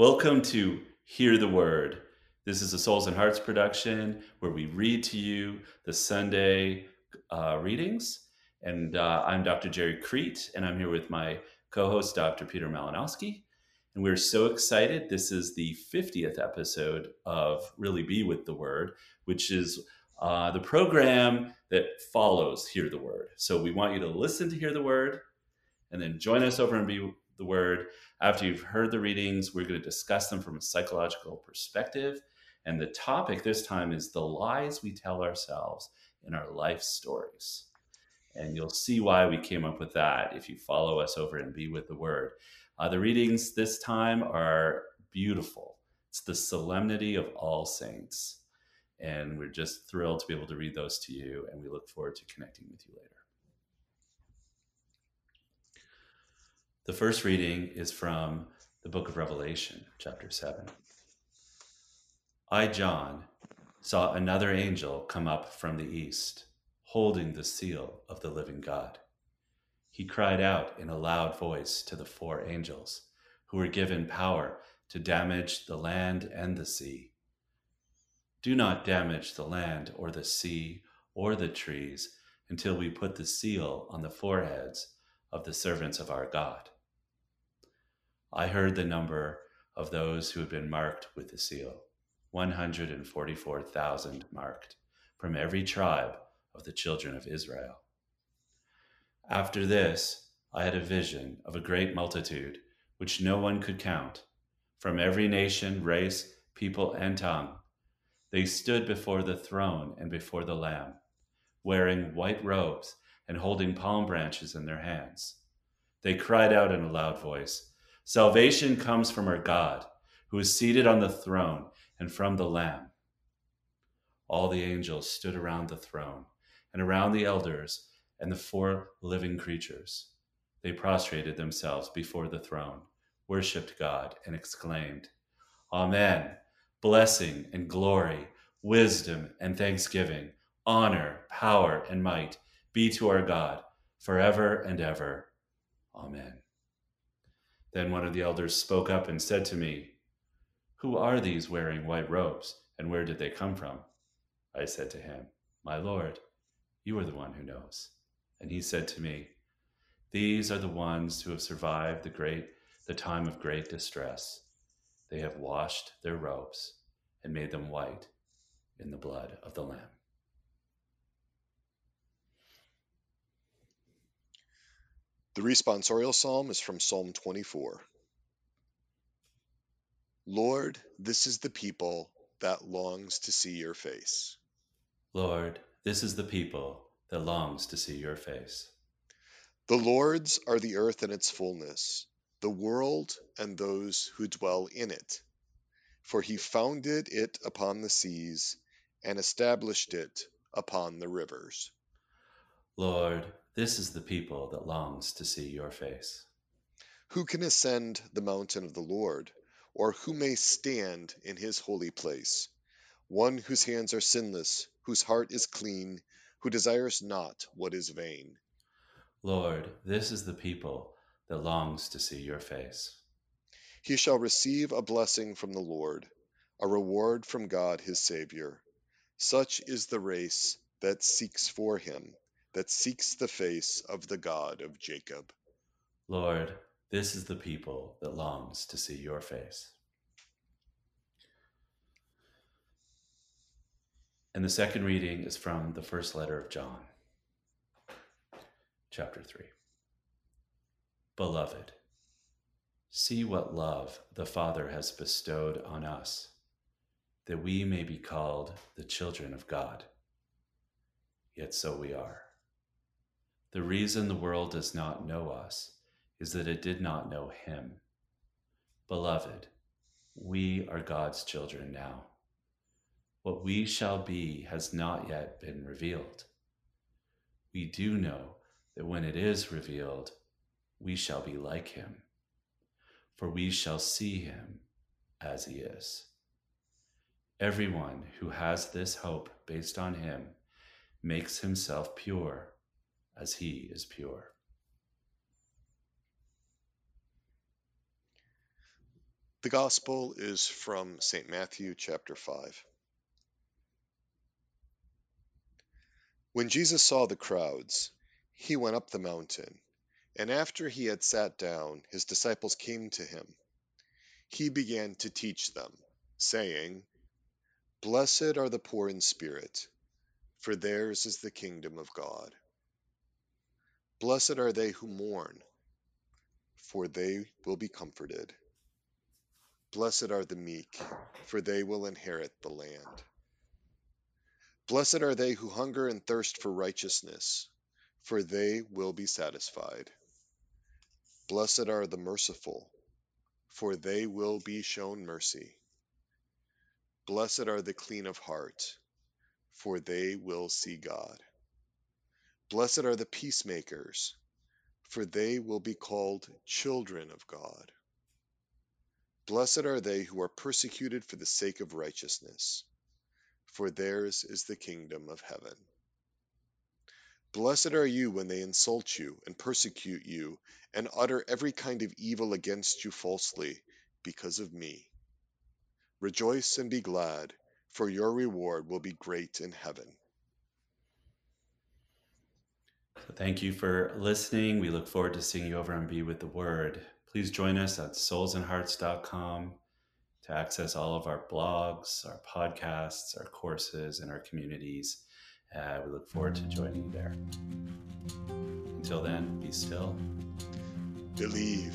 Welcome to Hear the Word. This is a Souls and Hearts production where we read to you the Sunday uh, readings. And uh, I'm Dr. Gerry Crete, and I'm here with my co host, Dr. Peter Malinoski. And we're so excited. This is the 50th episode of Really Be with the Word, which is uh, the program that follows Hear the Word. So we want you to listen to Hear the Word and then join us over and be the Word. After you've heard the readings, we're going to discuss them from a psychological perspective. And the topic this time is the lies we tell ourselves in our life stories. And you'll see why we came up with that if you follow us over and be with the Word. Uh, the readings this time are beautiful. It's the solemnity of all saints. And we're just thrilled to be able to read those to you. And we look forward to connecting with you later. The first reading is from the book of Revelation, chapter 7. I, John, saw another angel come up from the east, holding the seal of the living God. He cried out in a loud voice to the four angels who were given power to damage the land and the sea. Do not damage the land or the sea or the trees until we put the seal on the foreheads of the servants of our God. I heard the number of those who had been marked with the seal 144,000 marked from every tribe of the children of Israel. After this, I had a vision of a great multitude, which no one could count, from every nation, race, people, and tongue. They stood before the throne and before the Lamb, wearing white robes and holding palm branches in their hands. They cried out in a loud voice, Salvation comes from our God, who is seated on the throne, and from the Lamb. All the angels stood around the throne, and around the elders and the four living creatures. They prostrated themselves before the throne, worshiped God, and exclaimed, Amen. Blessing and glory, wisdom and thanksgiving, honor, power, and might be to our God forever and ever. Amen. Then one of the elders spoke up and said to me, Who are these wearing white robes, and where did they come from? I said to him, My Lord, you are the one who knows. And he said to me, These are the ones who have survived the great the time of great distress. They have washed their robes and made them white in the blood of the Lamb. The responsorial psalm is from Psalm 24. Lord, this is the people that longs to see your face. Lord, this is the people that longs to see your face. The Lord's are the earth and its fullness, the world and those who dwell in it. For he founded it upon the seas and established it upon the rivers. Lord, this is the people that longs to see your face. Who can ascend the mountain of the Lord, or who may stand in his holy place? One whose hands are sinless, whose heart is clean, who desires not what is vain. Lord, this is the people that longs to see your face. He shall receive a blessing from the Lord, a reward from God his Savior. Such is the race that seeks for him that seeks the face of the God of Jacob. Lord, this is the people that longs to see your face. And the second reading is from the first letter of John, chapter 3. Beloved, see what love the Father has bestowed on us, that we may be called the children of God. Yet so we are. The reason the world does not know us is that it did not know him. Beloved, we are God's children now. What we shall be has not yet been revealed. We do know that when it is revealed, we shall be like him, for we shall see him as he is. Everyone who has this hope based on him makes himself pure as he is pure. The Gospel is from St. Matthew chapter 5. When Jesus saw the crowds, he went up the mountain, and after he had sat down, his disciples came to him. He began to teach them, saying, Blessed are the poor in spirit, for theirs is the kingdom of God. Blessed are they who mourn, for they will be comforted. Blessed are the meek, for they will inherit the land. Blessed are they who hunger and thirst for righteousness, for they will be satisfied. Blessed are the merciful, for they will be shown mercy. Blessed are the clean of heart, for they will see God. Blessed are the peacemakers, for they will be called children of God. Blessed are they who are persecuted for the sake of righteousness for theirs is the kingdom of heaven. Blessed are you when they insult you and persecute you and utter every kind of evil against you falsely because of me. Rejoice and be glad, for your reward will be great in heaven. So thank you for listening. We look forward to seeing you over on Be with the Word. Please join us at soulsandhearts.com to access all of our blogs, our podcasts, our courses, and our communities. Uh, we look forward to joining you there. Until then, be still, believe,